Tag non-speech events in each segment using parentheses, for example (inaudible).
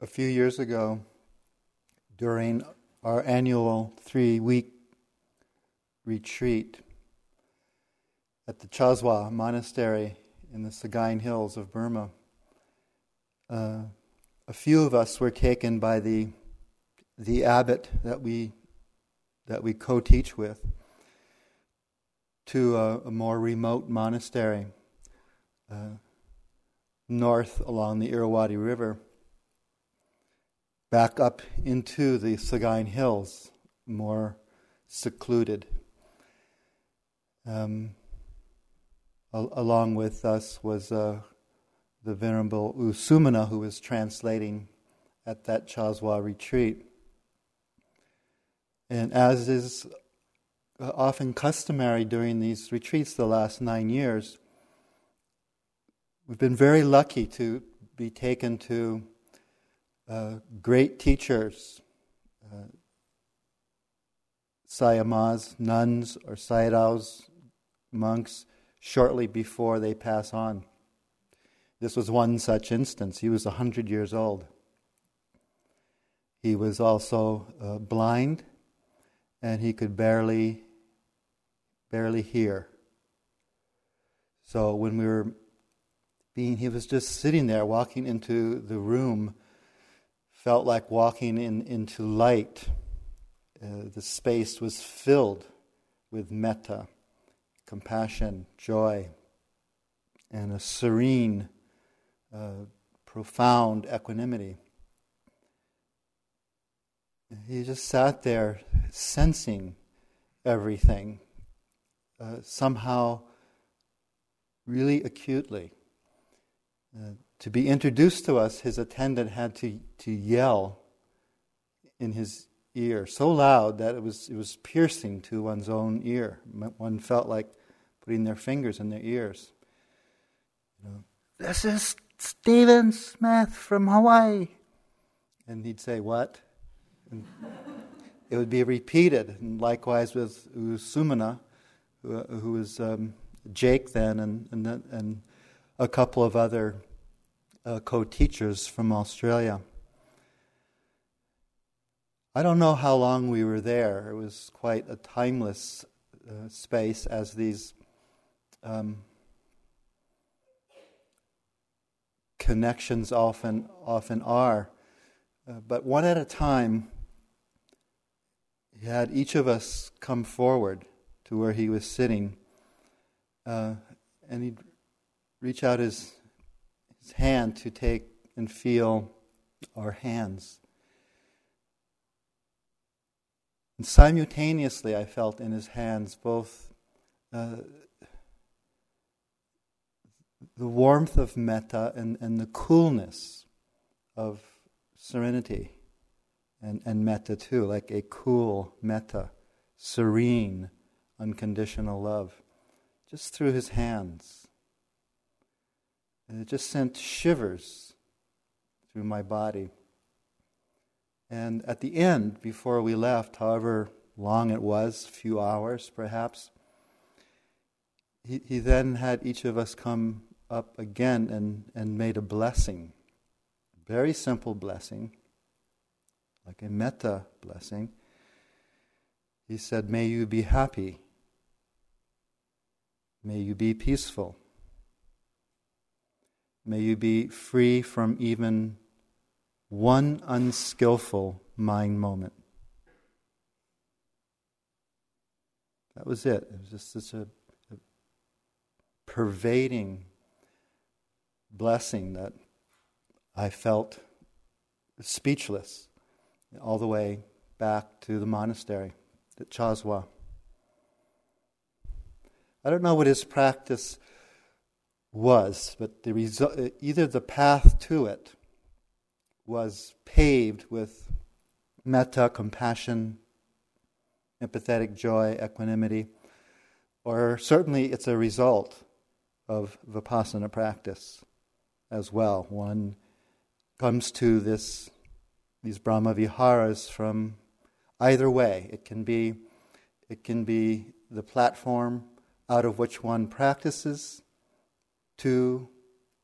a few years ago during our annual three week retreat at the Kyaswa Monastery in the Sagaing Hills of Burma. Uh, a few of us were taken by the the abbot that we that we co-teach with to a, a more remote monastery uh, north along the Irrawaddy River, back up into the Sagaing Hills, more secluded. Um, al- along with us was uh, the Venerable U Sumana, who was translating at that Kyaswa retreat. And as is uh, often customary during these retreats the last nine years, we've been very lucky to be taken to uh, great teachers, uh, Sayamas, nuns, or Sayadaws, monks, shortly before they pass on. This was one such instance. He was 100 years old. He was also uh, blind, and he could barely, barely hear. So when we were being, he was just sitting there, walking into the room, felt like walking in, into light. Uh, the space was filled with metta, compassion, joy, and a serene, uh, profound equanimity. He just sat there sensing everything, uh, somehow really acutely. Uh, to be introduced to us, his attendant had to, to yell in his ear so loud that it was, it was piercing to one's own ear. One felt like putting their fingers in their ears. This is Steven Smith from Hawaii. And he'd say, What? (laughs) It would be repeated. And likewise with U Sumana, who, who was um, Jake then, and, and, and a couple of other uh, co teachers from Australia. I don't know how long we were there. It was quite a timeless uh, space, as these um, connections often often are. Uh, but one at a time, he had each of us come forward to where he was sitting, uh, and he'd reach out his his hand to take and feel our hands. And simultaneously, I felt in his hands both uh, the warmth of metta and, and the coolness of serenity and, and metta too, like a cool metta, serene, unconditional love, just through his hands. And it just sent shivers through my body. And at the end, before we left, however long it was, a few hours perhaps, he, he then had each of us come up again and, and made a blessing. Very simple blessing, like a metta blessing. He said, May you be happy. May you be peaceful. May you be free from even one unskillful mind moment. That was it. It was just such a, a pervading blessing that I felt speechless all the way back to the monastery at Kyaswa. I don't know what his practice was, but the resu- either the path to it was paved with metta, compassion, empathetic joy, equanimity, or certainly it's a result of vipassana practice as well. One comes to this these Brahma viharas from either way. It can be it can be the platform out of which one practices to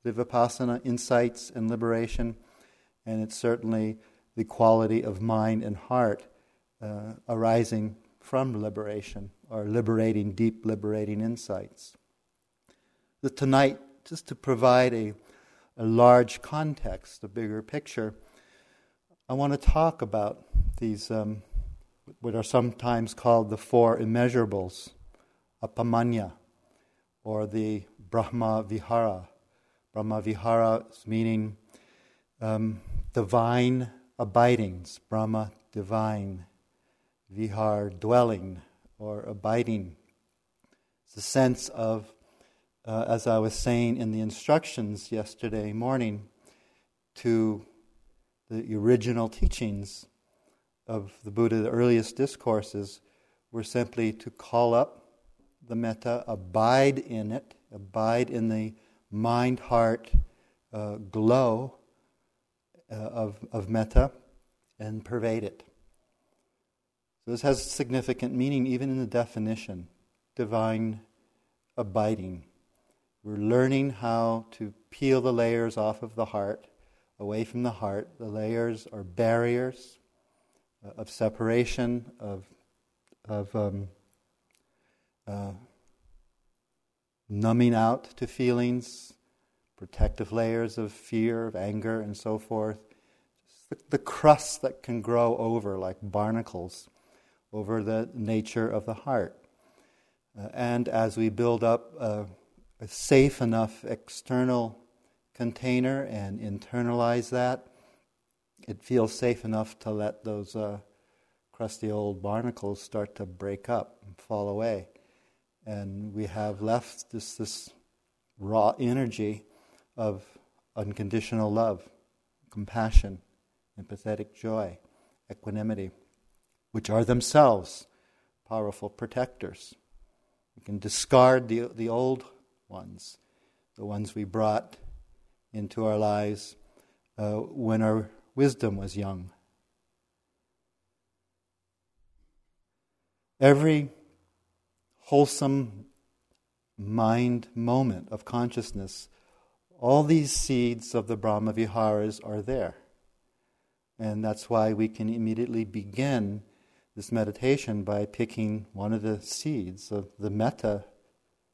the vipassana insights and liberation. and it's certainly the quality of mind and heart uh, arising from liberation or liberating, deep liberating insights. The, tonight, just to provide a, a large context, a bigger picture, I want to talk about these, um, what are sometimes called the four immeasurables, appamañña, or the Brahma Vihara. Brahma Vihara meaning um, divine abidings, Brahma divine, Vihar dwelling or abiding. It's the sense of, uh, as I was saying in the instructions yesterday morning, to the original teachings of the Buddha, the earliest discourses, were simply to call up the metta, abide in it, abide in the mind heart uh, glow uh, of, of metta, and pervade it. So this has significant meaning even in the definition divine abiding. We're learning how to peel the layers off of the heart, away from the heart. The layers are barriers uh, of separation, of, of um, uh, numbing out to feelings, protective layers of fear, of anger, and so forth. The, the crust that can grow over like barnacles over the nature of the heart. Uh, and as we build up a, a safe enough external container and internalize that, it feels safe enough to let those uh, crusty old barnacles start to break up and fall away. And we have left this, this raw energy of unconditional love, compassion, empathetic joy, equanimity which are themselves powerful protectors. We can discard the, the old ones, the ones we brought into our lives uh, when our wisdom was young. Every wholesome mind moment of consciousness, all these seeds of the Brahma Viharas are there. And that's why we can immediately begin this meditation by picking one of the seeds of the metta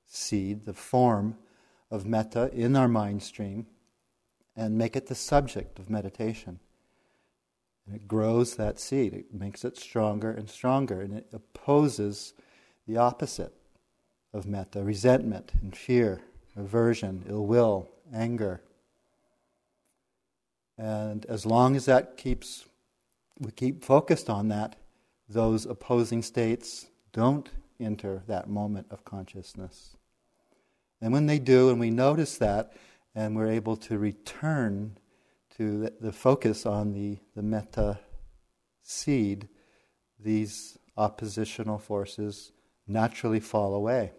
seed, the form of metta in our mind stream, and make it the subject of meditation. And it grows that seed, it makes it stronger and stronger, and it opposes the opposite of metta resentment and fear, aversion, ill will, anger. And as long as that keeps, we keep focused on that, those opposing states don't enter that moment of consciousness. And when they do, and we notice that, and we're able to return to the, the focus on the, the metta seed, these oppositional forces naturally fall away.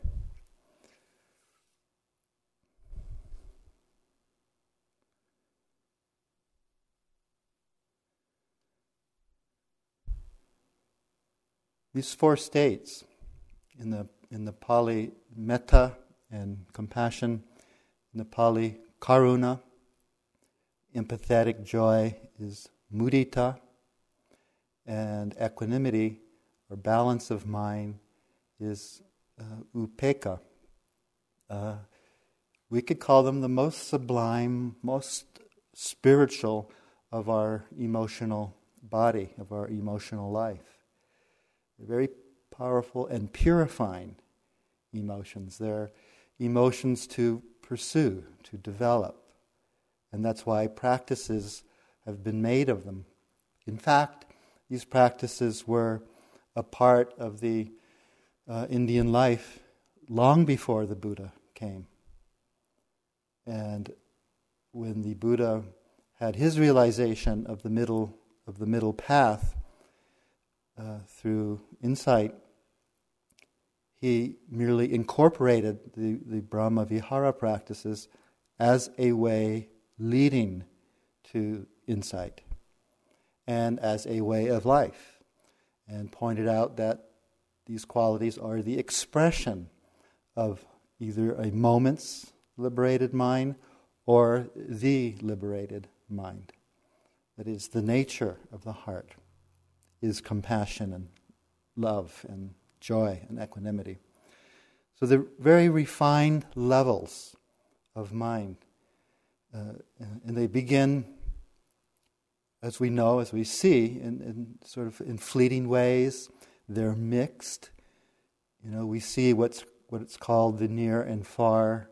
These four states in the, in the Pali metta and compassion, in the Pali karuna, empathetic joy is mudita, and equanimity or balance of mind is uh, upekkha. Uh, we could call them the most sublime, most spiritual of our emotional body, of our emotional life very powerful and purifying emotions. They're emotions to pursue, to develop. And that's why practices have been made of them. In fact, these practices were a part of the uh, Indian life long before the Buddha came. And when the Buddha had his realization of the middle of the middle path, uh, through insight, he merely incorporated the, the Brahma Vihara practices as a way leading to insight and as a way of life, and pointed out that these qualities are the expression of either a moment's liberated mind or the liberated mind. that is the nature of the heart, is compassion and love and joy and equanimity. So the very refined levels of mind, uh, and they begin, as we know, as we see, in, in sort of in fleeting ways. They're mixed. You know, we see what's what's called the near and far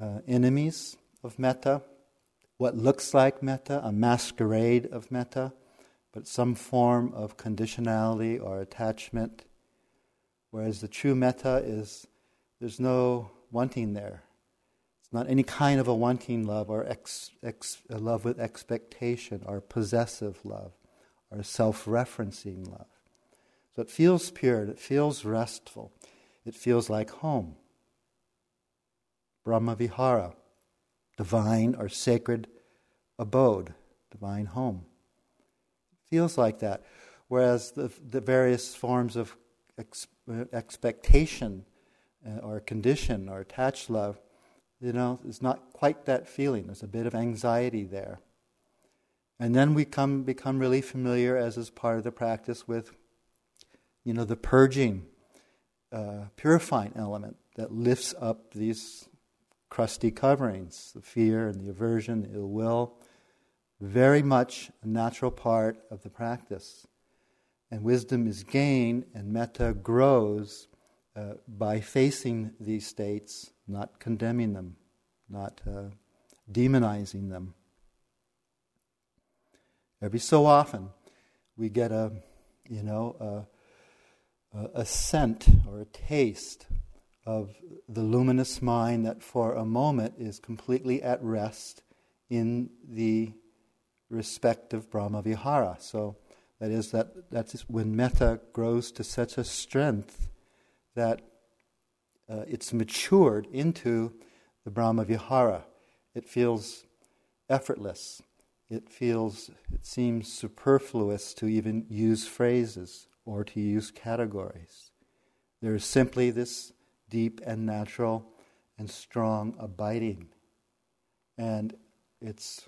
uh, enemies of metta, what looks like metta, a masquerade of metta, but some form of conditionality or attachment. Whereas the true metta is there's no wanting there. It's not any kind of a wanting love or ex, ex, love with expectation or possessive love or self referencing love. So it feels pure, it feels restful, it feels like home. Brahma Vihara, divine or sacred abode, divine home. It feels like that. Whereas the, the various forms of ex, expectation uh, or condition or attached love, you know, it's not quite that feeling. There's a bit of anxiety there. And then we come become really familiar, as is part of the practice, with, you know, the purging, uh, purifying element that lifts up these crusty coverings, the fear and the aversion, the ill will. Very much a natural part of the practice. And wisdom is gained, and metta grows uh, by facing these states, not condemning them, not uh, demonizing them. Every so often, we get a, you know, a, a scent or a taste of the luminous mind that for a moment is completely at rest in the respective Brahma Vihara. So that is that that's when metta grows to such a strength that uh, it's matured into the Brahma Vihara. It feels effortless. It feels, it seems superfluous to even use phrases or to use categories. There is simply this deep and natural and strong abiding. And it's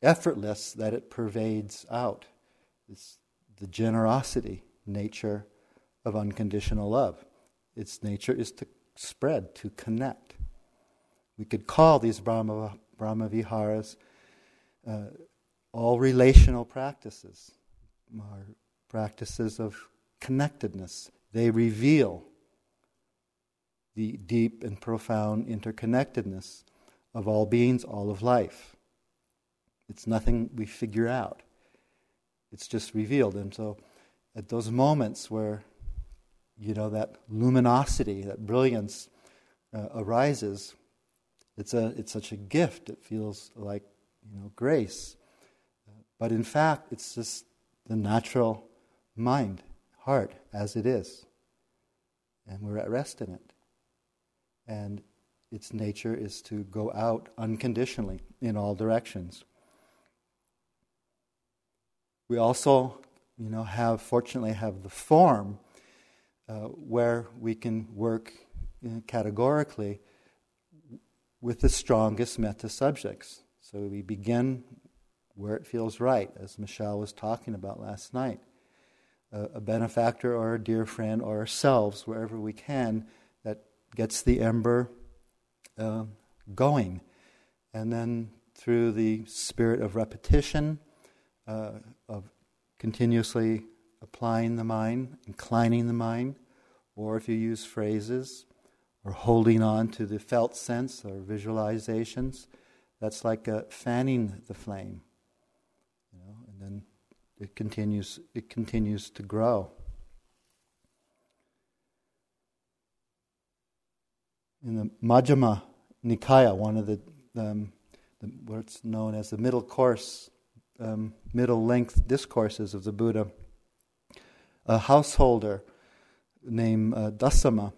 effortless that it pervades out. It's the generosity nature of unconditional love. Its nature is to spread, to connect. We could call these Brahma, Brahma Viharas uh, all relational practices, practices of connectedness. They reveal the deep and profound interconnectedness of all beings, all of life. It's nothing we figure out, it's just revealed. And so, at those moments where you know, that luminosity, that brilliance uh, arises, it's, a, it's such a gift. It feels like, you know, grace. But in fact, it's just the natural mind, heart, as it is. And we're at rest in it. And its nature is to go out unconditionally in all directions. We also, you know, have, fortunately, have the form uh, where we can work uh, categorically with the strongest metta subjects. So we begin where it feels right, as Michelle was talking about last night. Uh, a benefactor or a dear friend or ourselves, wherever we can, that gets the ember uh, going. And then through the spirit of repetition, uh, of continuously applying the mind, inclining the mind, or if you use phrases or holding on to the felt sense or visualizations, that's like uh, fanning the flame. You know, and then it continues, it continues to grow. In the Majjhima Nikaya, one of the, um, the what's known as the middle course, um, middle length discourses of the Buddha, a householder named uh, Dasama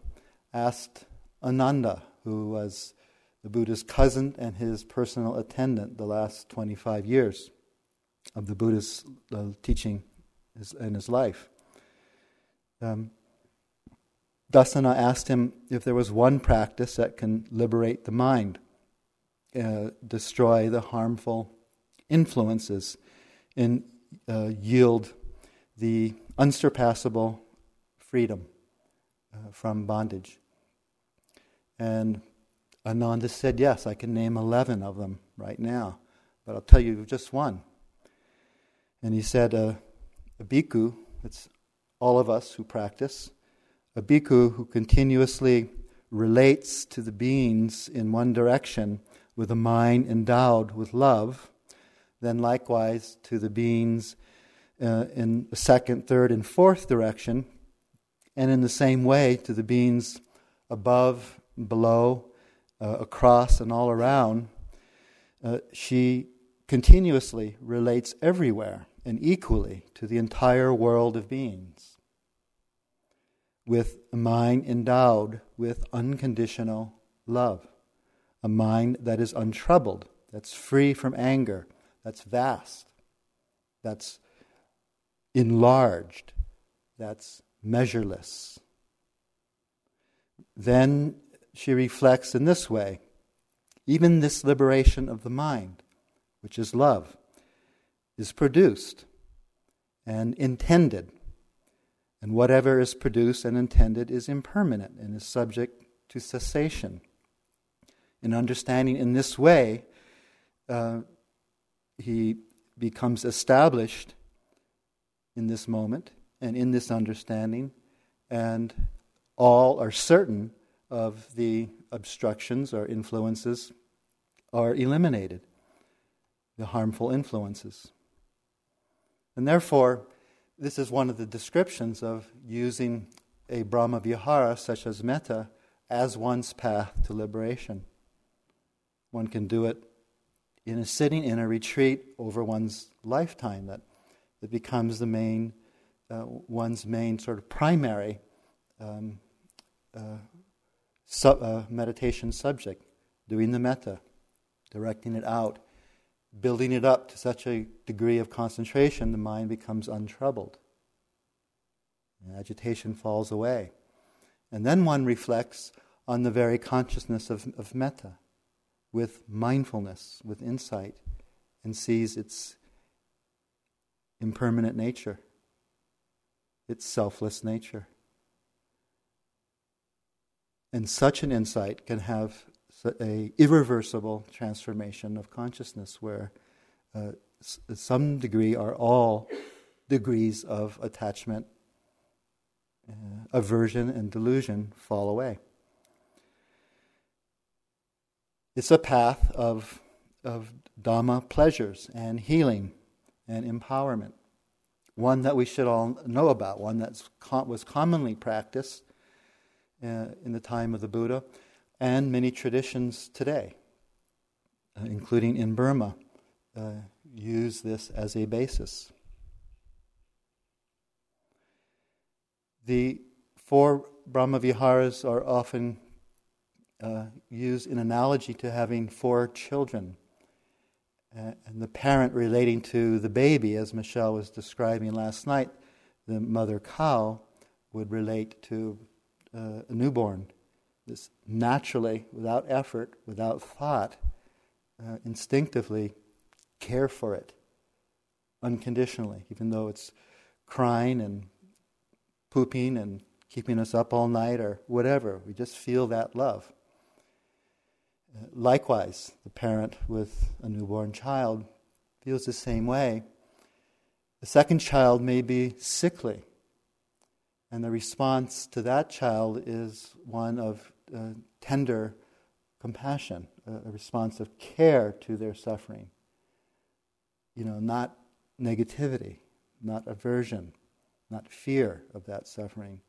asked Ananda, who was the Buddha's cousin and his personal attendant the last 25 years of the Buddha's uh, teaching in his life. Um, Dasama asked him if there was one practice that can liberate the mind, uh, destroy the harmful influences and uh, yield the unsurpassable freedom uh, from bondage. And Ananda said, Yes, I can name 11 of them right now, but I'll tell you just one. And he said, uh, A bhikkhu, it's all of us who practice, a bhikkhu who continuously relates to the beings in one direction with a mind endowed with love, then likewise to the beings uh, in the second, third, and fourth direction, and in the same way to the beings above, below, uh, across, and all around. Uh, she continuously relates everywhere and equally to the entire world of beings with a mind endowed with unconditional love, a mind that is untroubled, that's free from anger, that's vast, that's enlarged, that's measureless. Then she reflects in this way even this liberation of the mind, which is love, is produced and intended. And whatever is produced and intended is impermanent and is subject to cessation. In understanding in this way, uh, he becomes established in this moment and in this understanding, and all are certain of the obstructions or influences are eliminated, the harmful influences. And therefore, this is one of the descriptions of using a Brahma Vihara such as metta as one's path to liberation. One can do it in a sitting in a retreat over one's lifetime that, that becomes the main, uh, one's main sort of primary um, uh, uh, meditation subject, doing the metta, directing it out, building it up to such a degree of concentration, the mind becomes untroubled. And agitation falls away. And then one reflects on the very consciousness of, of metta with mindfulness, with insight, and sees its impermanent nature, its selfless nature. And such an insight can have a irreversible transformation of consciousness where uh, some degree or all degrees of attachment, uh, aversion, and delusion fall away. It's a path of, of Dhamma pleasures and healing and empowerment. One that we should all know about, one that was commonly practiced uh, in the time of the Buddha and many traditions today, uh, including in Burma, uh, use this as a basis. The four Brahmaviharas are often uh, used in analogy to having four children. Uh, and the parent relating to the baby, as Michelle was describing last night, the mother cow would relate to uh, a newborn this naturally, without effort, without thought, uh, instinctively care for it unconditionally, even though it's crying and pooping and keeping us up all night or whatever. We just feel that love. Likewise, the parent with a newborn child feels the same way. The second child may be sickly, and the response to that child is one of uh, tender compassion, a, response of care to their suffering. You know, not negativity, not aversion, not fear of that suffering,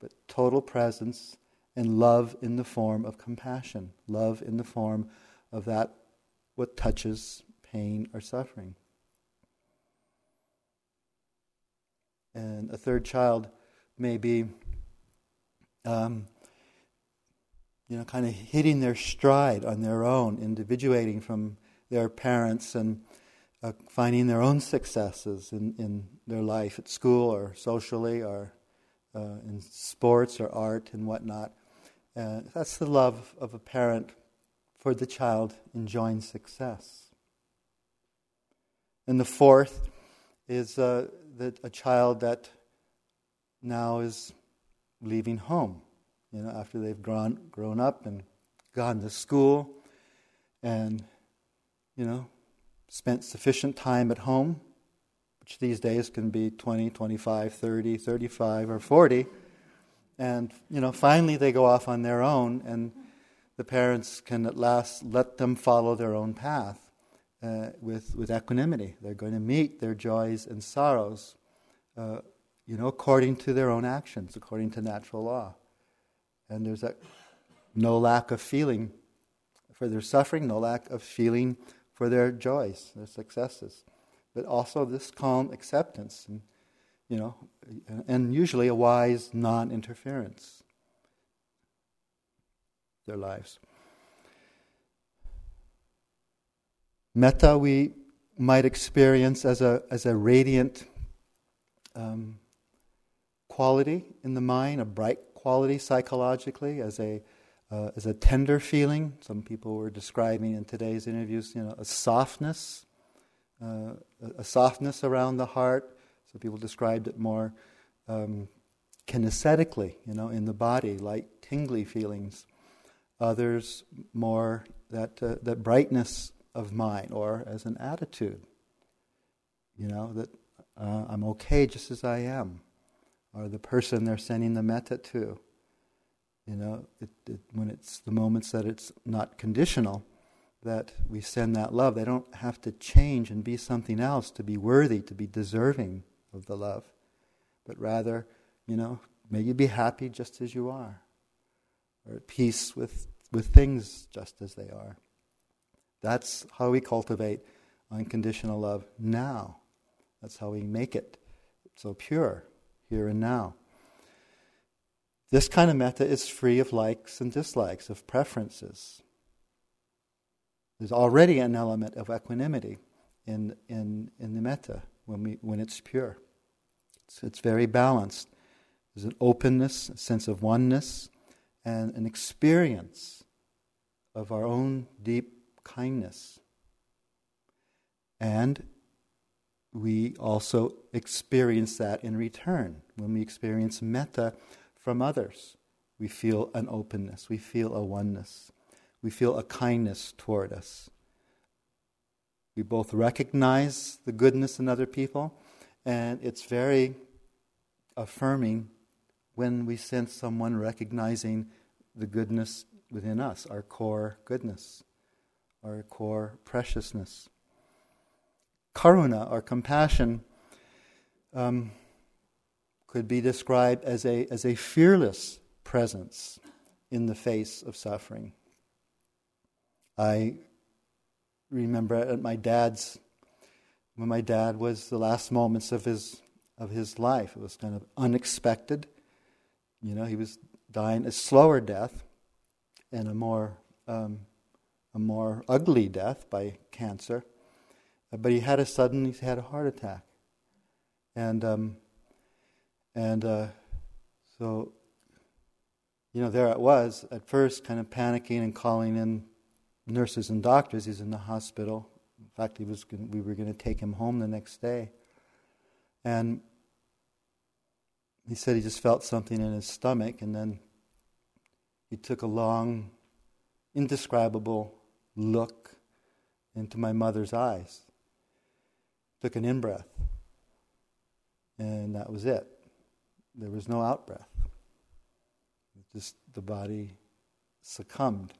but total presence and love in the form of compassion, love in the form of that what touches pain or suffering. And a third child may be um, you know, kind of hitting their stride on their own, individuating from their parents and uh, finding their own successes in, in their life at school or socially or uh, in sports or art and whatnot. Uh, that's the love of a parent for the child enjoying success. And the fourth is uh, that a child that now is leaving home, you know, after they've grown, grown up and gone to school and, you know, spent sufficient time at home, which these days can be 20, 25, 30, 35, or 40. And, you know, finally they go off on their own, and the parents can at last let them follow their own path uh, with, with equanimity. They're going to meet their joys and sorrows, uh, you know, according to their own actions, according to natural law. And there's no lack of feeling for their suffering, no lack of feeling for their joys, their successes, but also this calm acceptance, and you know, and usually a wise non-interference. Their lives. Metta we might experience as a, as a radiant um, quality in the mind, a bright quality psychologically, as a, uh, as a tender feeling. Some people were describing in today's interviews, you know, a softness, uh, a softness around the heart. So people described it more um, kinesthetically, you know, in the body, like tingly feelings. Others more that uh, that brightness of mind, or as an attitude. You know, that uh, I'm okay just as I am. Or the person they're sending the metta to. You know, it, it, when it's the moments that it's not conditional, that we send that love. They don't have to change and be something else to be worthy, to be deserving of the love. But rather, you know, may you be happy just as you are, or at peace with, with things just as they are. That's how we cultivate unconditional love now. That's how we make it so pure, here and now. This kind of metta is free of likes and dislikes, of preferences. There's already an element of equanimity in, in, in the metta when, we, when it's pure. It's, it's very balanced. There's an openness, a sense of oneness, and an experience of our own deep kindness. And we also experience that in return. When we experience metta from others, we feel an openness, we feel a oneness, we feel a kindness toward us. We both recognize the goodness in other people, and it's very affirming when we sense someone recognizing the goodness within us, our core goodness our core preciousness. Karuna, or compassion, um, could be described as a, as a fearless presence in the face of suffering. I remember at my dad's, when my dad was the last moments of his, of his life, it was kind of unexpected. You know, he was dying a slower death and a more um, a more ugly death by cancer. But he had a sudden, he had a heart attack. And, um, and uh, so, you know, there it was, at first kind of panicking and calling in nurses and doctors. He's in the hospital. In fact, he was gonna, we were going to take him home the next day. And he said he just felt something in his stomach, and then he took a long, indescribable look into my mother's eyes. Took an in breath. And that was it. There was no out breath. Just the body succumbed.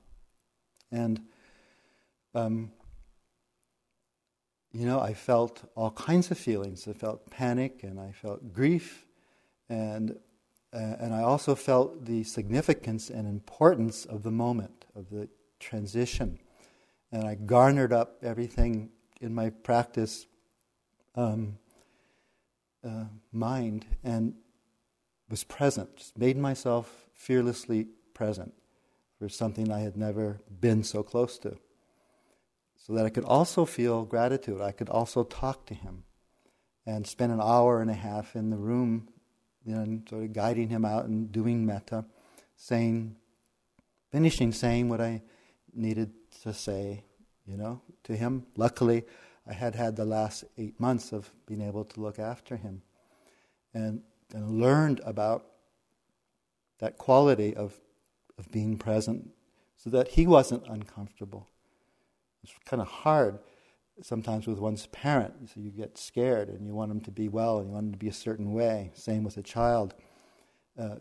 And, um, you know, I felt all kinds of feelings. I felt panic and I felt grief. And, uh, and I also felt the significance and importance of the moment, of the transition and I garnered up everything in my practice um, uh, mind and was present, just made myself fearlessly present for something I had never been so close to. So that I could also feel gratitude. I could also talk to him and spend an hour and a half in the room, you know, sort of guiding him out and doing metta, saying, finishing saying what I needed to say, you know, to him. Luckily, I had had the last eight months of being able to look after him and, and learned about that quality of, of being present so that he wasn't uncomfortable. It's kind of hard sometimes with one's parent. So you get scared and you want them to be well and you want them to be a certain way. Same with a child. Uh,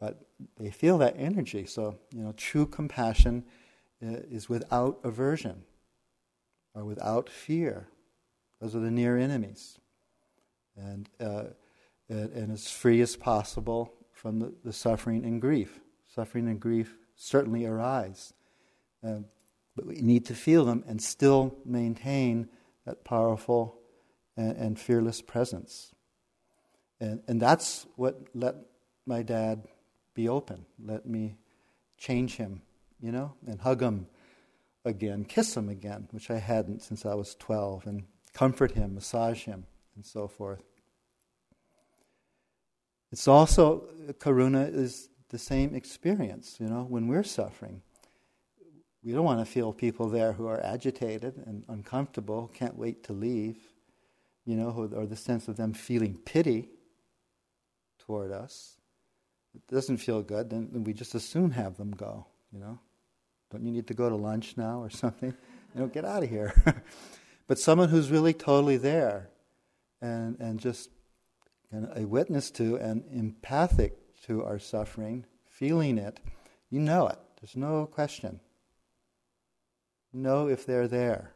but they feel that energy. So, you know, true compassion uh, is without aversion or without fear. Those are the near enemies. And, uh, and, and, as free as possible from the, the, suffering and grief. Suffering and grief certainly arise. Uh, but we need to feel them and still maintain that powerful and, and fearless presence. And, and that's what let my dad be open. Let me change him, you know, and hug him again, kiss him again, which I hadn't since I was 12, and comfort him, massage him, and so forth. It's also, karuna is the same experience, you know, when we're suffering. We don't want to feel people there who are agitated and uncomfortable, can't wait to leave, you know, or the sense of them feeling pity toward us it doesn't feel good, then we just as soon have them go, you know. Don't you need to go to lunch now or (laughs) something? You know, get out of here. (laughs) but someone who's really totally there and, and just a witness to and empathic to our suffering, feeling it, you know it. There's no question. You know if they're there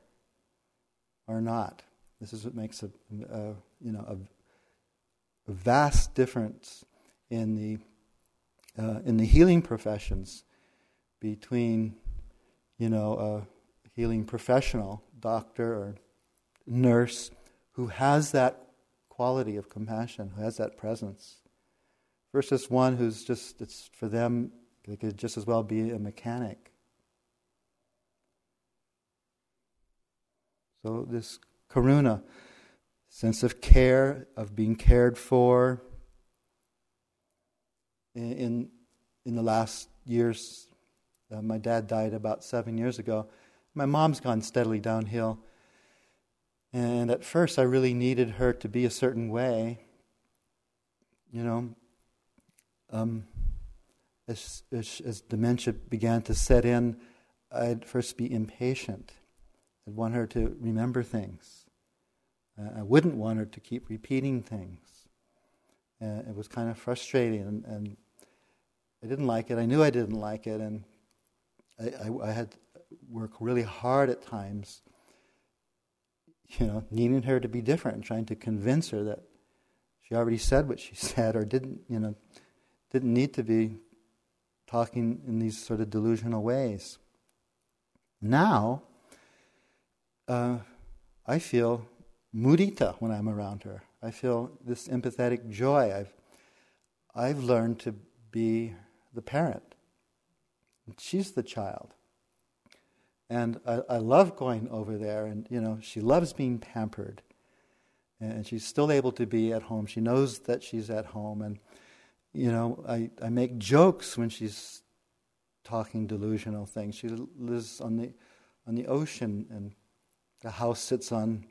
or not. This is what makes a, a you know a, a vast difference in the uh, in the healing professions between, you know, a healing professional, doctor or nurse, who has that quality of compassion, who has that presence, versus one who's just, it's for them, they could just as well be a mechanic. So, this karuna, sense of care, of being cared for, in, in the last years. Uh, my dad died about seven years ago. My mom's gone steadily downhill. And at first, I really needed her to be a certain way. You know, um, as, as, as, dementia began to set in, I'd first be impatient. I'd want her to remember things. Uh, I wouldn't want her to keep repeating things. Uh, it was kind of frustrating, and, and I didn't like it. I knew I didn't like it, and I, I, I had work really hard at times, you know, needing her to be different, and trying to convince her that she already said what she (laughs) said, or didn't, you know, didn't need to be talking in these sort of delusional ways. Now, uh, I feel mudita when I'm around her. I feel this empathetic joy. I've I've learned to be the parent. She's the child. And I, I, love going over there, and you know, she loves being pampered. And she's still able to be at home. She knows that she's at home. And, you know, I, I make jokes when she's talking delusional things. She lives on the, on the ocean, and the house sits on,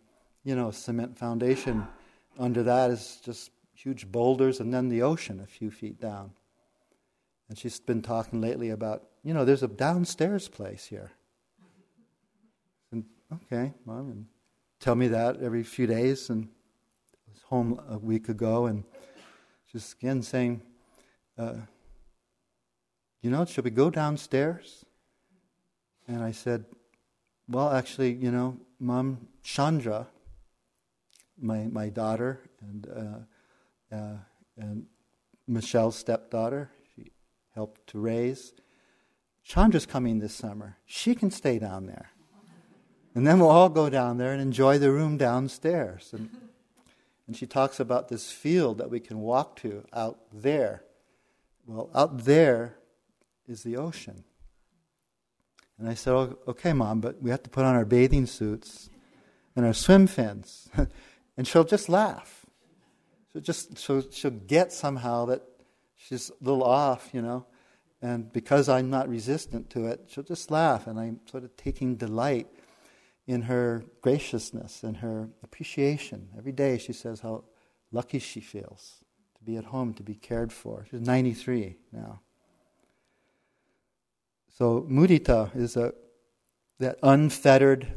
you know, a cement foundation. Under that is just huge boulders, and then the ocean a few feet down. And she's been talking lately about, you know, there's a downstairs place here. And okay, mom, and tell me that every few days. And I was home a week ago, and just again saying, uh, you know, should we go downstairs? And I said, well, actually, you know, mom, Chandra, my my daughter, and uh, uh, and Michelle's stepdaughter, helped to raise. Chandra's coming this summer. She can stay down there. And then we'll all go down there and enjoy the room downstairs. And, and she talks about this field that we can walk to out there. Well, out there is the ocean. And I said, oh, okay, Mom, but we have to put on our bathing suits and our swim fins. (laughs) and she'll just laugh. She'll just she'll, she'll get somehow that she's a little off, you know. And because I'm not resistant to it, she'll just laugh, and I'm sort of taking delight in her graciousness and her appreciation. Every day she says how lucky she feels to be at home, to be cared for. She's 93 now. So mudita is a, that unfettered,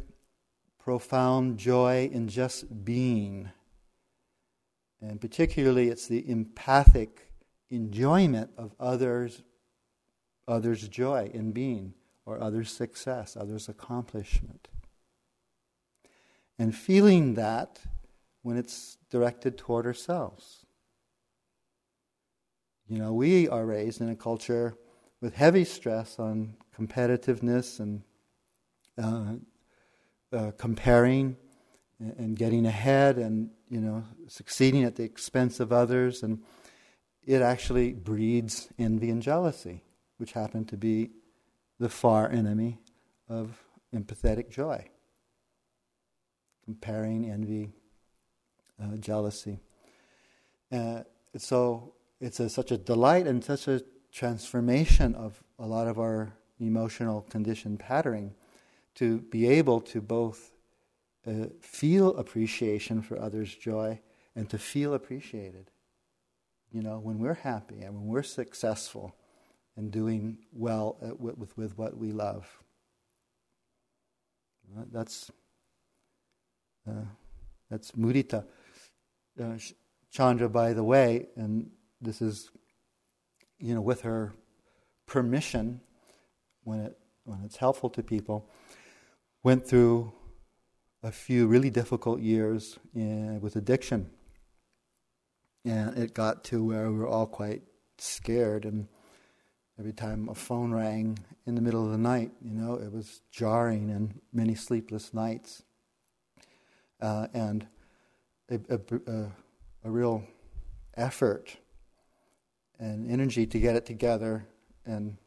profound joy in just being. And particularly, it's the empathic enjoyment of others, others' joy in being, or others' success, others' accomplishment. And feeling that when it's directed toward ourselves. You know, we are raised in a culture with heavy stress on competitiveness and uh, uh, comparing and getting ahead and you know succeeding at the expense of others and it actually breeds envy and jealousy which happen to be the far enemy of empathetic joy comparing envy uh, jealousy uh, so it's a, such a delight and such a transformation of a lot of our emotional condition patterning to be able to both uh, feel appreciation for others' joy and to feel appreciated. You know, when we're happy and when we're successful and doing well with, with, with, what we love. That's uh, that's mudita. Uh, Chandra, by the way, and this is, you know, with her permission, when it when it's helpful to people, went through a few really difficult years in, with addiction. And it got to where we were all quite scared. And every time a phone rang in the middle of the night, you know, it was jarring and many sleepless nights. Uh, and a, a, a real effort and energy to get it together and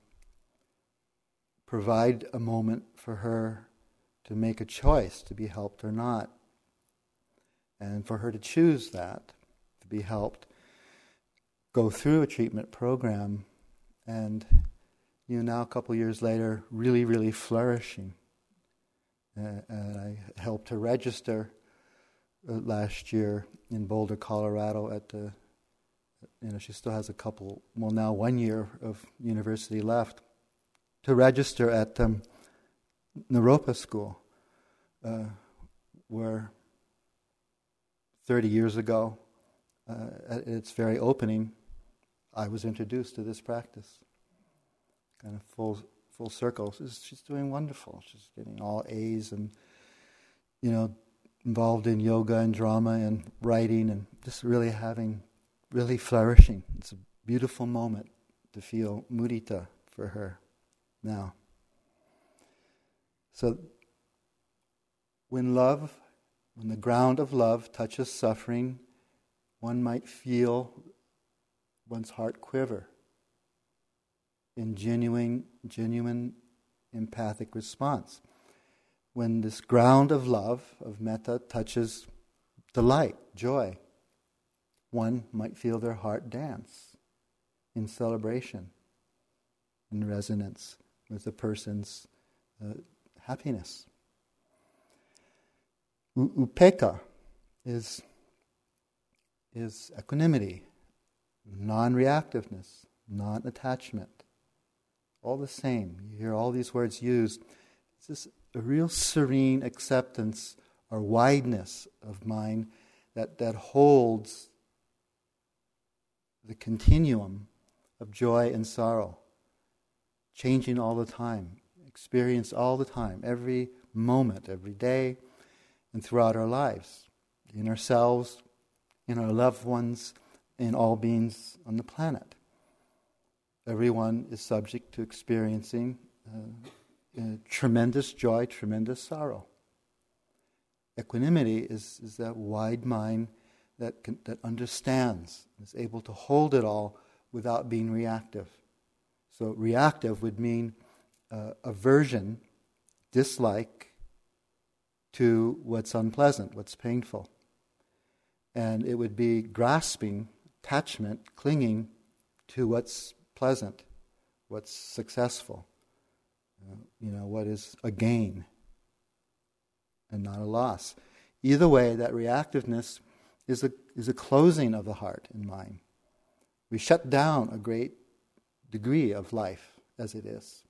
provide a moment for her to make a choice to be helped or not. And for her to choose that, be helped, go through a treatment program, and you know, now a couple years later, really, really flourishing. Uh, and I helped her register uh, last year in Boulder, Colorado at the, you know, she still has a couple, well, now one year of university left, to register at um, Naropa School, uh, where 30 years ago, uh, at its very opening, I was introduced to this practice. Kind of full full circle. She's, she's doing wonderful. She's getting all A's and you know involved in yoga and drama and writing and just really having really flourishing. It's a beautiful moment to feel mudita for her now. So, when love, when the ground of love touches suffering, one might feel one's heart quiver in genuine, genuine empathic response. When this ground of love, of metta, touches delight, joy, one might feel their heart dance in celebration, in resonance with the person's uh, happiness. U- upekkha is, is equanimity, non reactiveness, non attachment. All the same. You hear all these words used. It's just a real serene acceptance or wideness of mind that, that holds the continuum of joy and sorrow, changing all the time, experienced all the time, every moment, every day, and throughout our lives, in ourselves, in our loved ones, in all beings on the planet. Everyone is subject to experiencing uh, uh, tremendous joy, tremendous sorrow. Equanimity is, is that wide mind that, can, that understands, is able to hold it all without being reactive. So, reactive would mean uh, aversion, dislike to what's unpleasant, what's painful. And it would be grasping, attachment, clinging to what's pleasant, what's successful, you know, what is a gain. and not a loss. Either way, that reactiveness is a, is a closing of the heart and mind. We shut down a great degree of life as it is.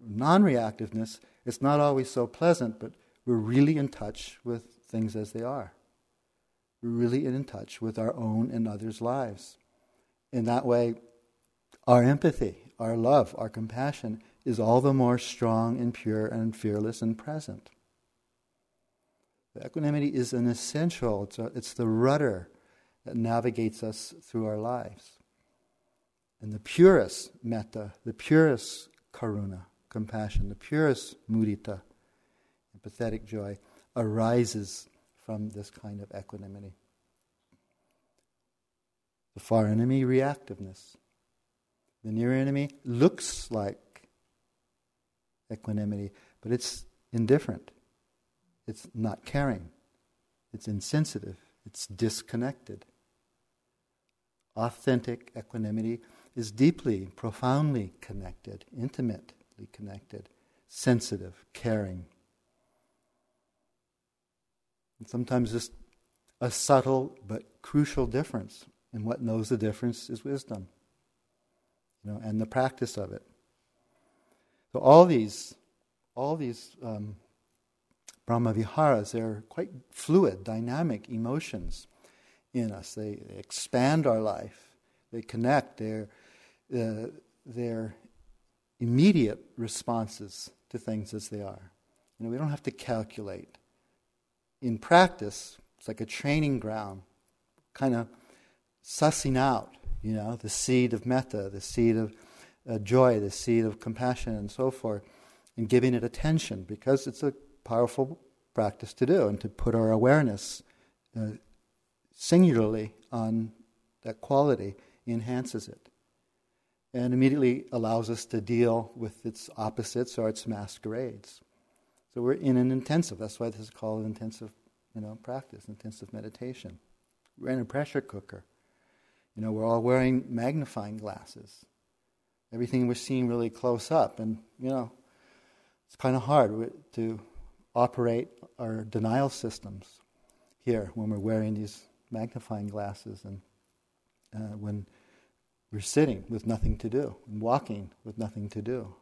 Non reactiveness, it's not always so pleasant, but we're really in touch with things as they are. Really in touch with our own and others' lives. In that way, our empathy, our love, our compassion is all the more strong and pure and fearless and present. The equanimity is an essential, it's, a, it's the rudder that navigates us through our lives. And the purest metta, the purest karuna, compassion, the purest mudita, empathetic joy, arises from this kind of equanimity. The far enemy, reactiveness. The near enemy looks like equanimity, but it's indifferent. It's not caring. It's insensitive. It's disconnected. Authentic equanimity is deeply, profoundly connected, intimately connected, sensitive, caring. And sometimes just a subtle but crucial difference, and what knows the difference is wisdom, you know, and the practice of it. So all these, all these um, Brahmaviharas, they're quite fluid, dynamic emotions in us. They, they expand our life. They connect. They're, uh, they're immediate responses to things as they are. You know, we don't have to calculate. In practice, it's like a training ground, kind of sussing out, you know, the seed of metta, the seed of uh, joy, the seed of compassion, and so forth, and giving it attention because it's a powerful practice to do and to put our awareness uh, singularly on that quality enhances it and immediately allows us to deal with its opposites or its masquerades. So we're in an intensive, that's why this is called intensive you know, practice, intensive meditation. We're in a pressure cooker. You know, we're all wearing magnifying glasses. Everything we're seeing really close up, and you know, it's kind of hard to operate our denial systems here when we're wearing these magnifying glasses and uh, when we're sitting with nothing to do, and walking with nothing to do.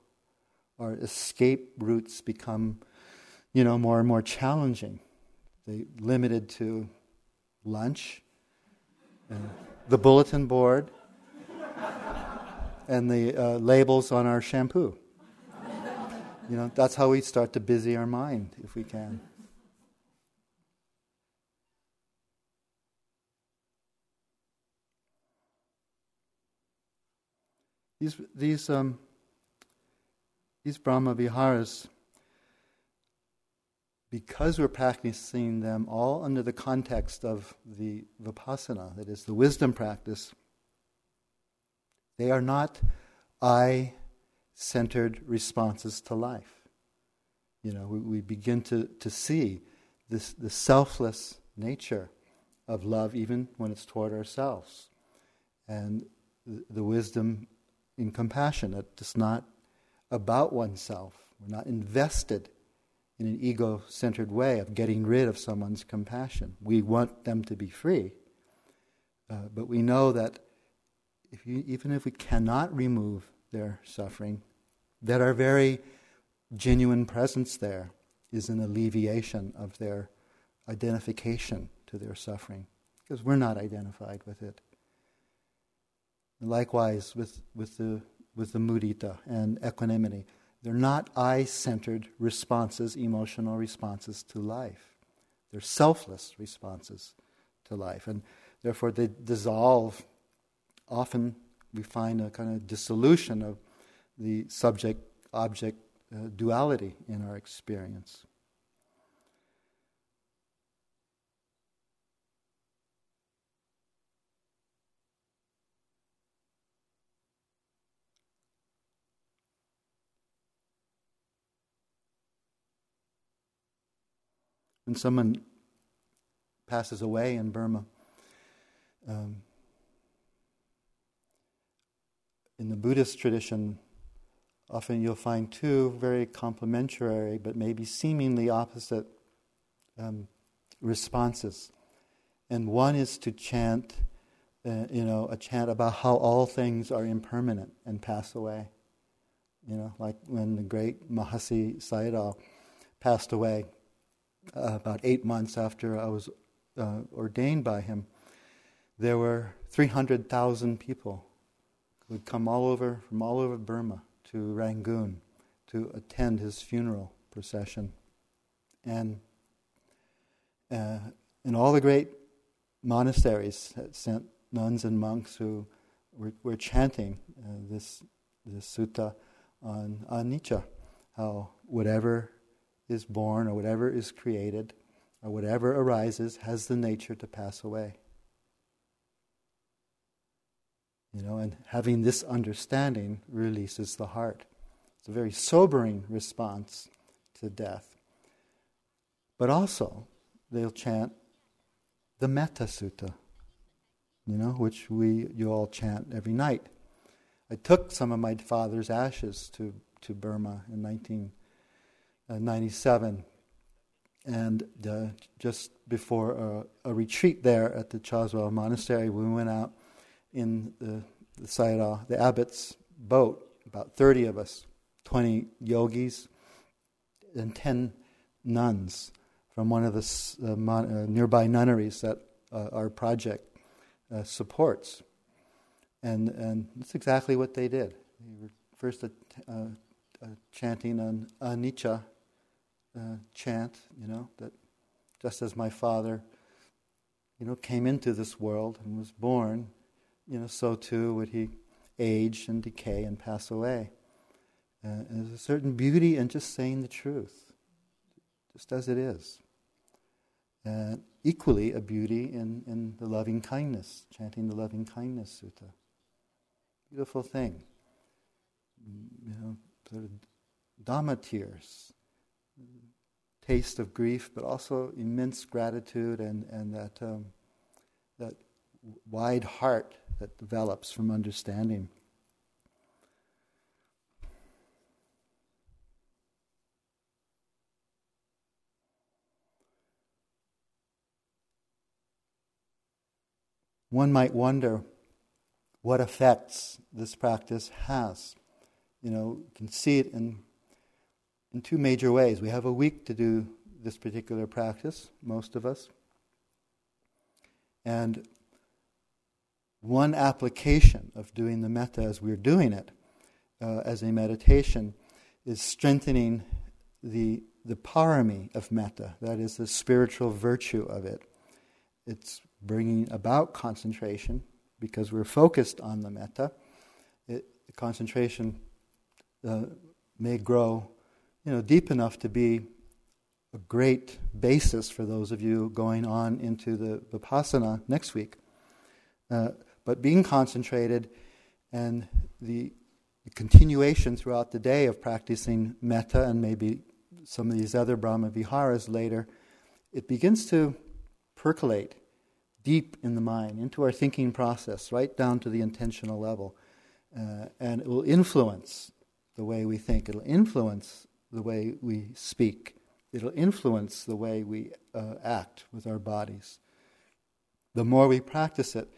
Our escape routes become, you know, more and more challenging. They limited to lunch, and the bulletin board, and the uh, labels on our shampoo. You know, that's how we start to busy our mind if we can. These, these, um, these Brahma Viharas, because we're practicing them all under the context of the Vipassana, that is, the wisdom practice, they are not I centered responses to life. You know, we, we begin to, to see this, the selfless nature of love, even when it's toward ourselves. And the, the wisdom in compassion, that it's not about oneself. We're not invested in an ego centered way of getting rid of someone's compassion. We want them to be free. Uh, but we know that if you, even if we cannot remove their suffering, that our very genuine presence there is an alleviation of their identification to their suffering, because we're not identified with it. likewise, with, with, the, with the mudita and equanimity, they're not I centered responses, emotional responses to life. They're selfless responses to life. And therefore, they dissolve often we find a kind of dissolution of the subject object uh, duality in our experience. When someone passes away in Burma, um, in the Buddhist tradition, often you'll find two very complementary but maybe seemingly opposite um, responses. And one is to chant, uh, you know, a chant about how all things are impermanent and pass away. You know, like when the great Mahasi Sayadaw passed away uh, about eight months after I was uh, ordained by him, there were 300,000 people who would come all over, from all over Burma to Rangoon to attend his funeral procession. And uh, in all the great monasteries that sent nuns and monks who were, were chanting uh, this, this sutta on anicca, how whatever is born or whatever is created or whatever arises has the nature to pass away. You know, and having this understanding releases the heart. It's a very sobering response to death. But also, they'll chant the Metta Sutta, you know, which we you all chant every night. I took some of my father's ashes to, to Burma in 1997, and uh, just before a, a, retreat there at the Kyaswa Monastery, we went out in the, the Sayadaw, the abbot's boat, about 30 of us, 20 yogis, and 10 nuns from one of the uh, mon- uh, nearby nunneries that uh, our project uh, supports. And, and that's exactly what they did. They were first chanting an anicca Uh, chant, you know, that just as my father, you know, came into this world and was born, you know, so too would he age and decay and pass away. Uh, there's a certain beauty in just saying the truth, just as it is. And equally, a beauty in, in the loving kindness, chanting the loving kindness sutta. Beautiful thing. Mm, you know, sort of Dhamma tears, taste of grief, but also immense gratitude and, and that, um, that wide heart that develops from understanding. one might wonder what effects this practice has. You know, you can see it in, in two major ways. We have a week to do this particular practice, most of us. And one application of doing the metta as we're doing it uh, as a meditation is strengthening the, the parami of metta, that is, the spiritual virtue of it. It's bringing about concentration because we're focused on the metta. It, concentration uh, may grow, you know, deep enough to be a great basis for those of you going on into the vipassana next week. Uh, but being concentrated and the, continuation throughout the day of practicing metta and maybe some of these other Brahma Viharas later, it begins to percolate deep in the mind, into our thinking process, right down to the intentional level. Uh, and it will influence the way we think, it'll influence the way we speak, it'll influence the way we uh, act with our bodies. The more we practice it,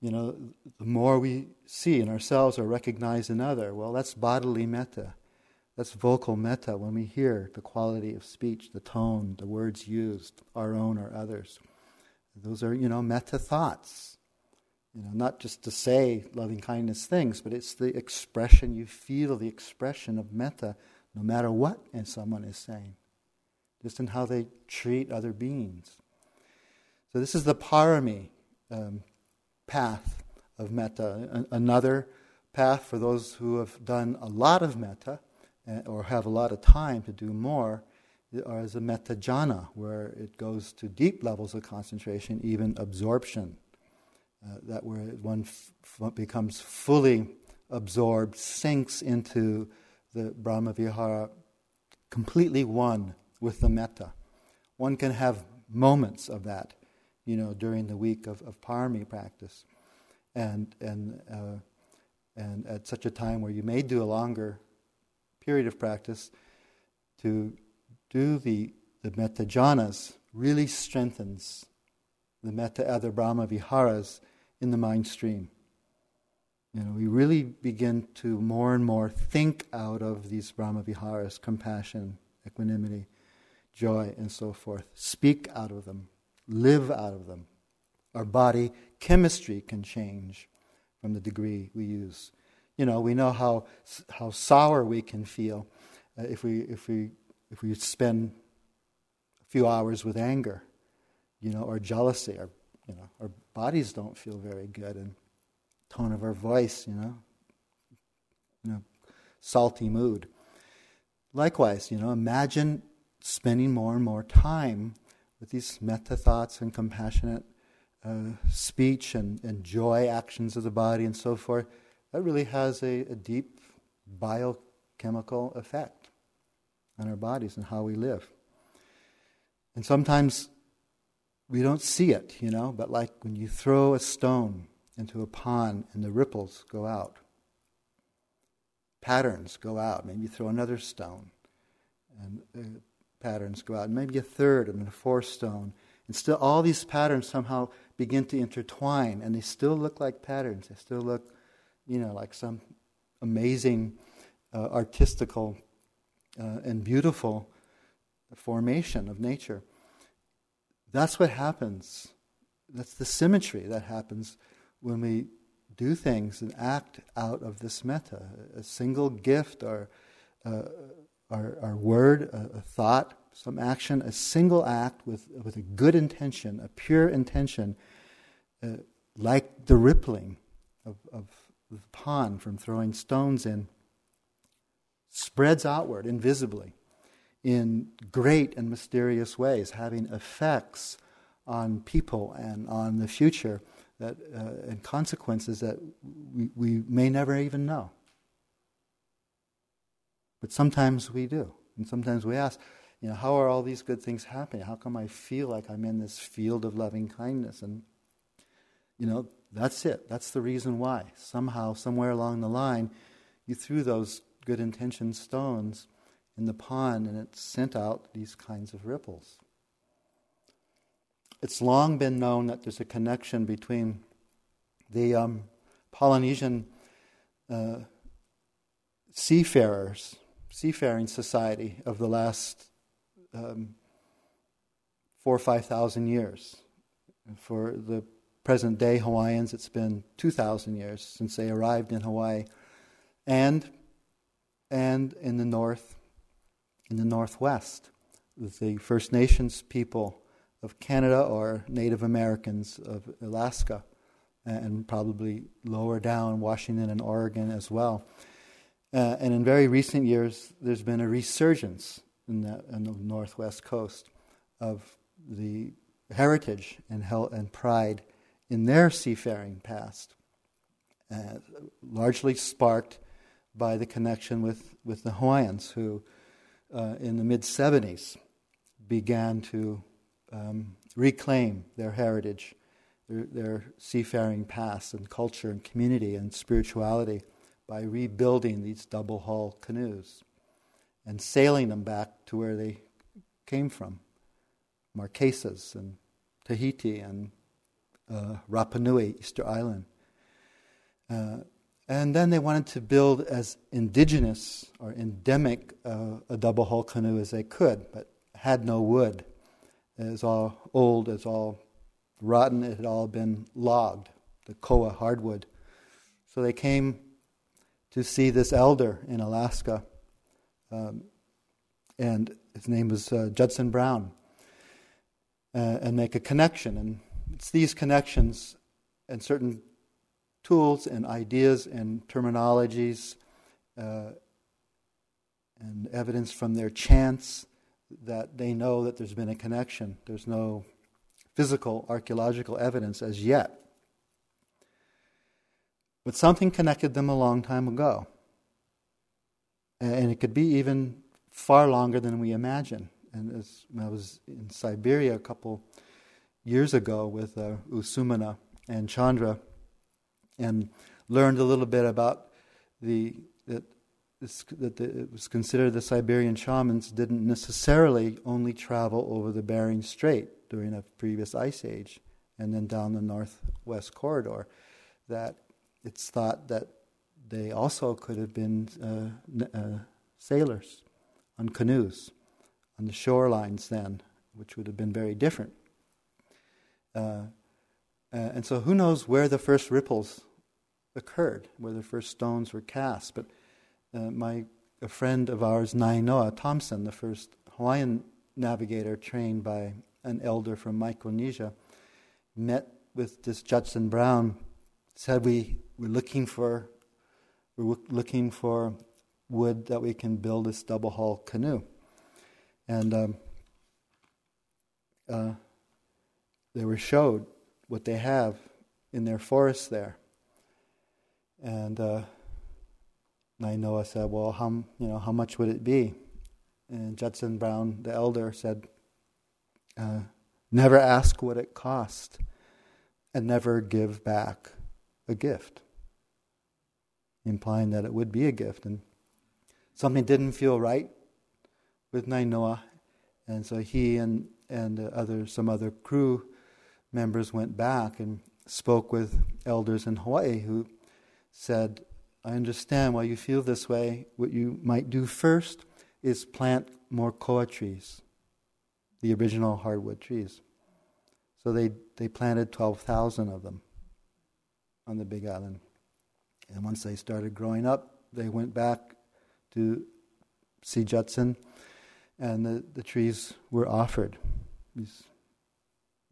you know, the more we see in ourselves or recognize another. Well, that's bodily metta. That's vocal metta when we hear the quality of speech, the tone, the words used, our own or others. Those are, you know, metta thoughts. You know, not just to say loving kindness things, but it's the expression, you feel the expression of metta no matter what and someone is saying, just in how they treat other beings. So, this is the parami um, path of metta. another path for those who have done a lot of metta uh, or have a lot of time to do more or as a metta jhana, where it goes to deep levels of concentration, even absorption. Uh, that where one f- becomes fully absorbed, sinks into the Brahma Vihara, completely one with the metta. One can have moments of that, you know, during the week of, of parami practice. And, and, uh, and at such a time where you may do a longer period of practice, to do the, the metta jhanas really strengthens the metta other Brahma Viharas in the mind stream. You know, we really begin to more and more think out of these Brahma Viharas, compassion, equanimity, joy, and so forth. Speak out of them, live out of them. Our body chemistry can change from the degree we use. You know, we know how, how sour we can feel uh, if, we, if, we, if we spend a few hours with anger, you know, or jealousy. Our, you know, our bodies don't feel very good, and tone of our voice, you know, salty mood. Likewise, you know, imagine spending more and more time with these metta thoughts and compassionate uh, speech and, and joy actions of the body and so forth that really has a, a deep biochemical effect on our bodies and how we live. And sometimes we don't see it, you know, but like when you throw a stone into a pond and the ripples go out, patterns go out. Maybe you throw another stone and uh, patterns go out. Maybe a third and a fourth stone. And still, all these patterns somehow begin to intertwine, and they still look like patterns. They still look you know, like some amazing uh, artistical uh, and beautiful formation of nature. That's what happens. That's the symmetry that happens when we do things and act out of this metta. A single gift or uh, our, our word, a, a, thought, some action, a single act with, with a good intention, a pure intention, uh, like the rippling of, of the pond from throwing stones in spreads outward invisibly in great and mysterious ways, having effects on people and on the future that, uh, and consequences that we, we may never even know. But sometimes we do. And sometimes we ask, you know, how are all these good things happening? How come I feel like I'm in this field of loving kindness? And, you know, that's it. That's the reason why. Somehow, somewhere along the line, you threw those good intention stones in the pond and it sent out these kinds of ripples. It's long been known that there's a connection between the um, Polynesian uh, seafarers, seafaring society of the last um, four or five thousand years. For the present day Hawaiians, it's been 2,000 years since they arrived in Hawaii. And, and in the north, in the northwest, the First Nations people of Canada or Native Americans of Alaska, and probably lower down, Washington and Oregon as well. Uh, and in very recent years, there's been a resurgence in, the in the northwest coast of the heritage and, hel- and pride in their seafaring past, uh, largely sparked by the connection with, with the Hawaiians, who uh, in the mid 70s began to um, reclaim their heritage, their, their, seafaring past and culture and community and spirituality by rebuilding these double hull canoes and sailing them back to where they came from Marquesas and Tahiti and uh, Rapa Nui, Easter Island. Uh, and then they wanted to build as indigenous or endemic uh, a double hull canoe as they could, but had no wood. Was all old, was all rotten, it had all been logged, the koa hardwood. So they came to see this elder in Alaska, um, and his name was uh, Judson Brown, uh, and make a connection. And it's these connections and certain tools and ideas and terminologies uh, and evidence from their chants that they know that there's been a connection. There's no physical archaeological evidence as yet. But something connected them a long time ago. And it could be even far longer than we imagine. And as I was in Siberia a couple years ago with uh, U Sumana and Chandra and learned a little bit about the, the that the, it was considered the Siberian shamans didn't necessarily only travel over the Bering Strait during a previous ice age and then down the northwest corridor. That it's thought that they also could have been uh, uh, sailors on canoes on the shorelines then, which would have been very different. Uh, and so, who knows where the first ripples occurred, where the first stones were cast? But uh, my a friend of ours, Nainoa Thompson, the first Hawaiian navigator trained by an elder from Micronesia, met with this Judson Brown. Said we were looking for we're looking for wood that we can build this double hull canoe, and um, uh, they were showed what they have in their forest there, and. Uh, Nainoa said, "Well, how you know how much would it be?" And Judson Brown, the elder, said, uh, "Never ask what it cost, and never give back a gift." Implying that it would be a gift, and something didn't feel right with Nainoa, and so he and and other some other crew members went back and spoke with elders in Hawaii who said I understand why you feel this way. What you might do first is plant more koa trees, the original hardwood trees. So they, they planted 12,000 of them on the Big Island. And once they started growing up, they went back to see Judson, and the, the trees were offered. These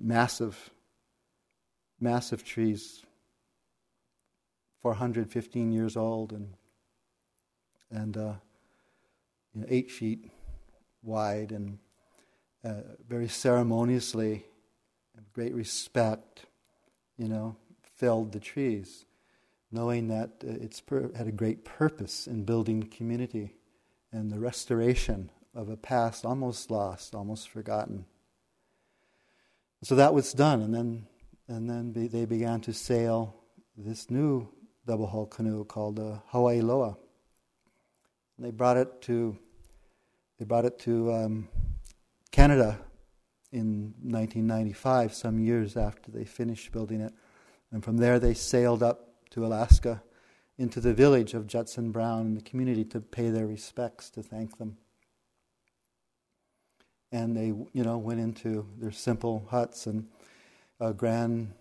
massive, massive trees 415 years old and and uh, you know, eight feet wide and uh, very ceremoniously, with great respect, you know, felled the trees, knowing that uh, it's per- had a great purpose in building community and the restoration of a past almost lost, almost forgotten. So that was done, and then and then be, they began to sail this new double hull canoe called the Hawaii Loa. And they brought it to they brought it to um, Canada in 1995, some years after they finished building it, and from there they sailed up to Alaska into the village of Judson Brown and the community to pay their respects to thank them. And they, you know, went into their simple huts, and a grand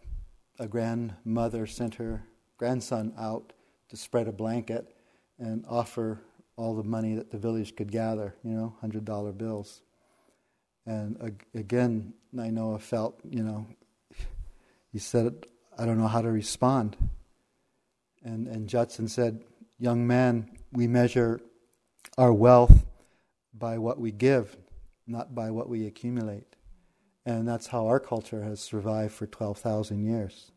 a grandmother sent her grandson out to spread a blanket and offer all the money that the village could gather, you know, hundred dollar bills. And uh, again, Nainoa felt, you know, (laughs) he said, I don't know how to respond. And, and Judson said, Young man, we measure our wealth by what we give, not by what we accumulate. And that's how our culture has survived for 12,000 years.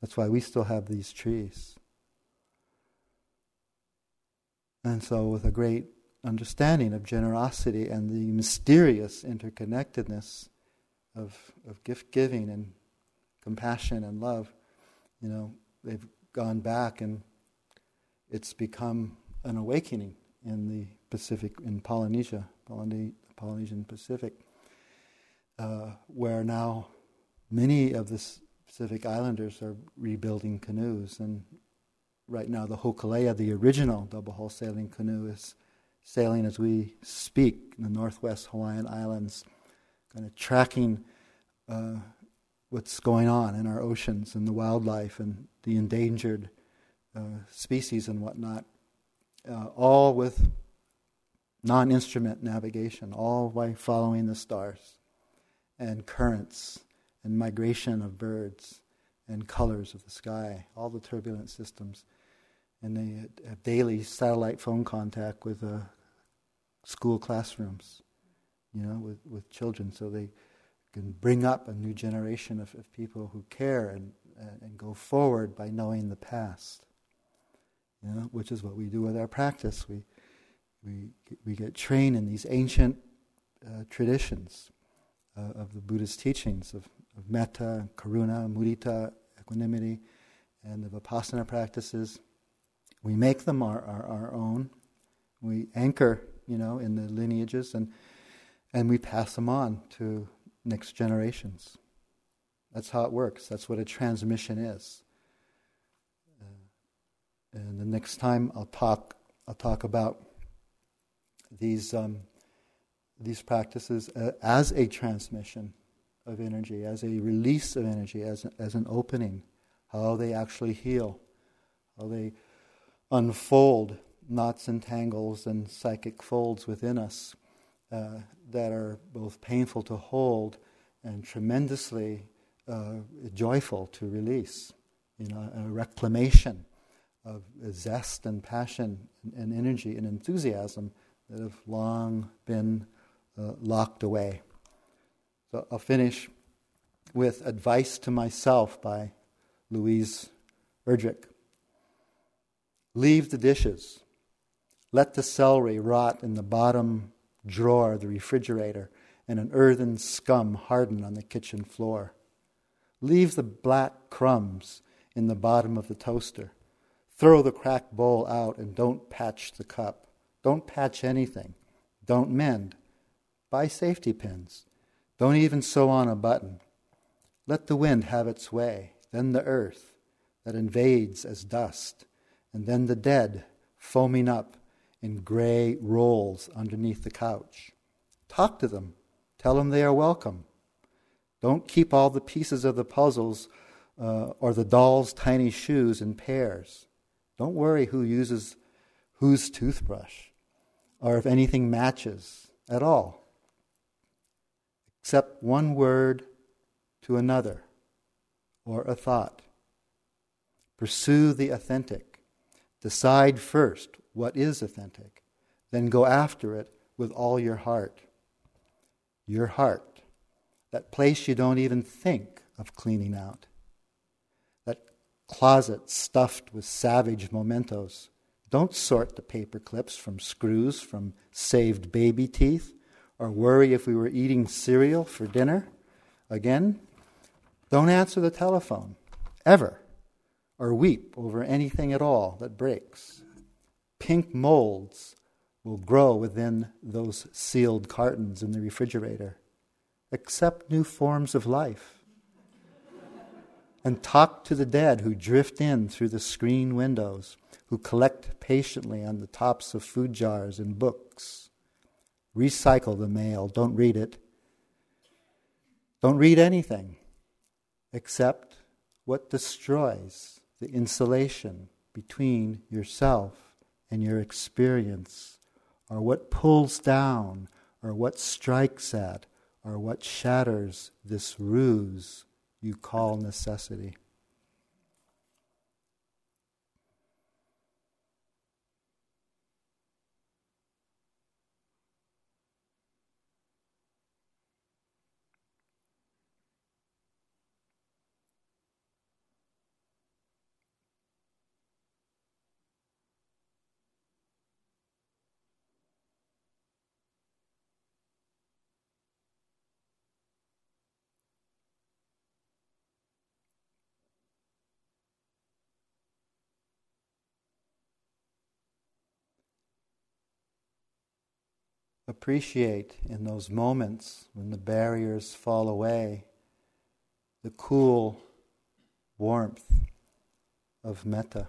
That's why we still have these trees. And so, with a great understanding of generosity and the mysterious interconnectedness of, of gift giving and compassion and love, you know, they've gone back and it's become an awakening in the Pacific, in Polynesia, Polyne- Polynesian Pacific, uh, where now many of this Pacific Islanders are rebuilding canoes, and right now the Hokulea, the original double hull sailing canoe, is sailing as we speak in the northwest Hawaiian Islands, kind of tracking uh, what's going on in our oceans and the wildlife and the endangered uh, species and whatnot, uh, all with non instrument navigation, all by following the stars and currents and migration of birds and colors of the sky, all the turbulent systems. And they have daily satellite phone contact with uh, school classrooms, you know, with, with children, so they can bring up a new generation of, of people who care and, uh, and go forward by knowing the past. You know, which is what we do with our practice. We, we, we get trained in these ancient uh, traditions uh, of the Buddhist teachings of of metta, karuna, mudita, equanimity, and the vipassana practices. We make them our, our, our own, We anchor, you know, in the lineages and and we pass them on to next generations. That's how it works. That's what a transmission is. Uh, and the next time I'll talk, I'll talk about these um, these practices uh, as a transmission of energy, as a release of energy, as as an opening, how they actually heal, how they unfold knots and tangles and psychic folds within us uh, that are both painful to hold and tremendously uh, joyful to release. You know, a reclamation of zest and passion and, energy and enthusiasm that have long been uh, locked away. So I'll finish with Advice to Myself by Louise Erdrich. Leave the dishes. Let the celery rot in the bottom drawer of the refrigerator and an earthen scum harden on the kitchen floor. Leave the black crumbs in the bottom of the toaster. Throw the cracked bowl out and don't patch the cup. Don't patch anything. Don't mend. Buy safety pins. Don't even sew on a button. Let the wind have its way, then the earth that invades as dust, and then the dead foaming up in gray rolls underneath the couch. Talk to them. Tell them they are welcome. Don't keep all the pieces of the puzzles uh, or the doll's tiny shoes in pairs. Don't worry who uses whose toothbrush or if anything matches at all, except one word to another or a thought. Pursue the authentic. Decide first what is authentic, then go after it with all your heart. Your heart, that place you don't even think of cleaning out, that closet stuffed with savage mementos don't sort the paper clips from screws from saved baby teeth or worry if we were eating cereal for dinner. Again, don't answer the telephone, ever, or weep over anything at all that breaks. Pink molds will grow within those sealed cartons in the refrigerator. Accept new forms of life. and talk to the dead who drift in through the screen windows who collect patiently on the tops of food jars and books. Recycle the mail, don't read it. Don't read anything except what destroys the insulation between yourself and your experience, or what pulls down, or what strikes at, or what shatters this ruse you call necessity. Appreciate in those moments when the barriers fall away the cool warmth of metta.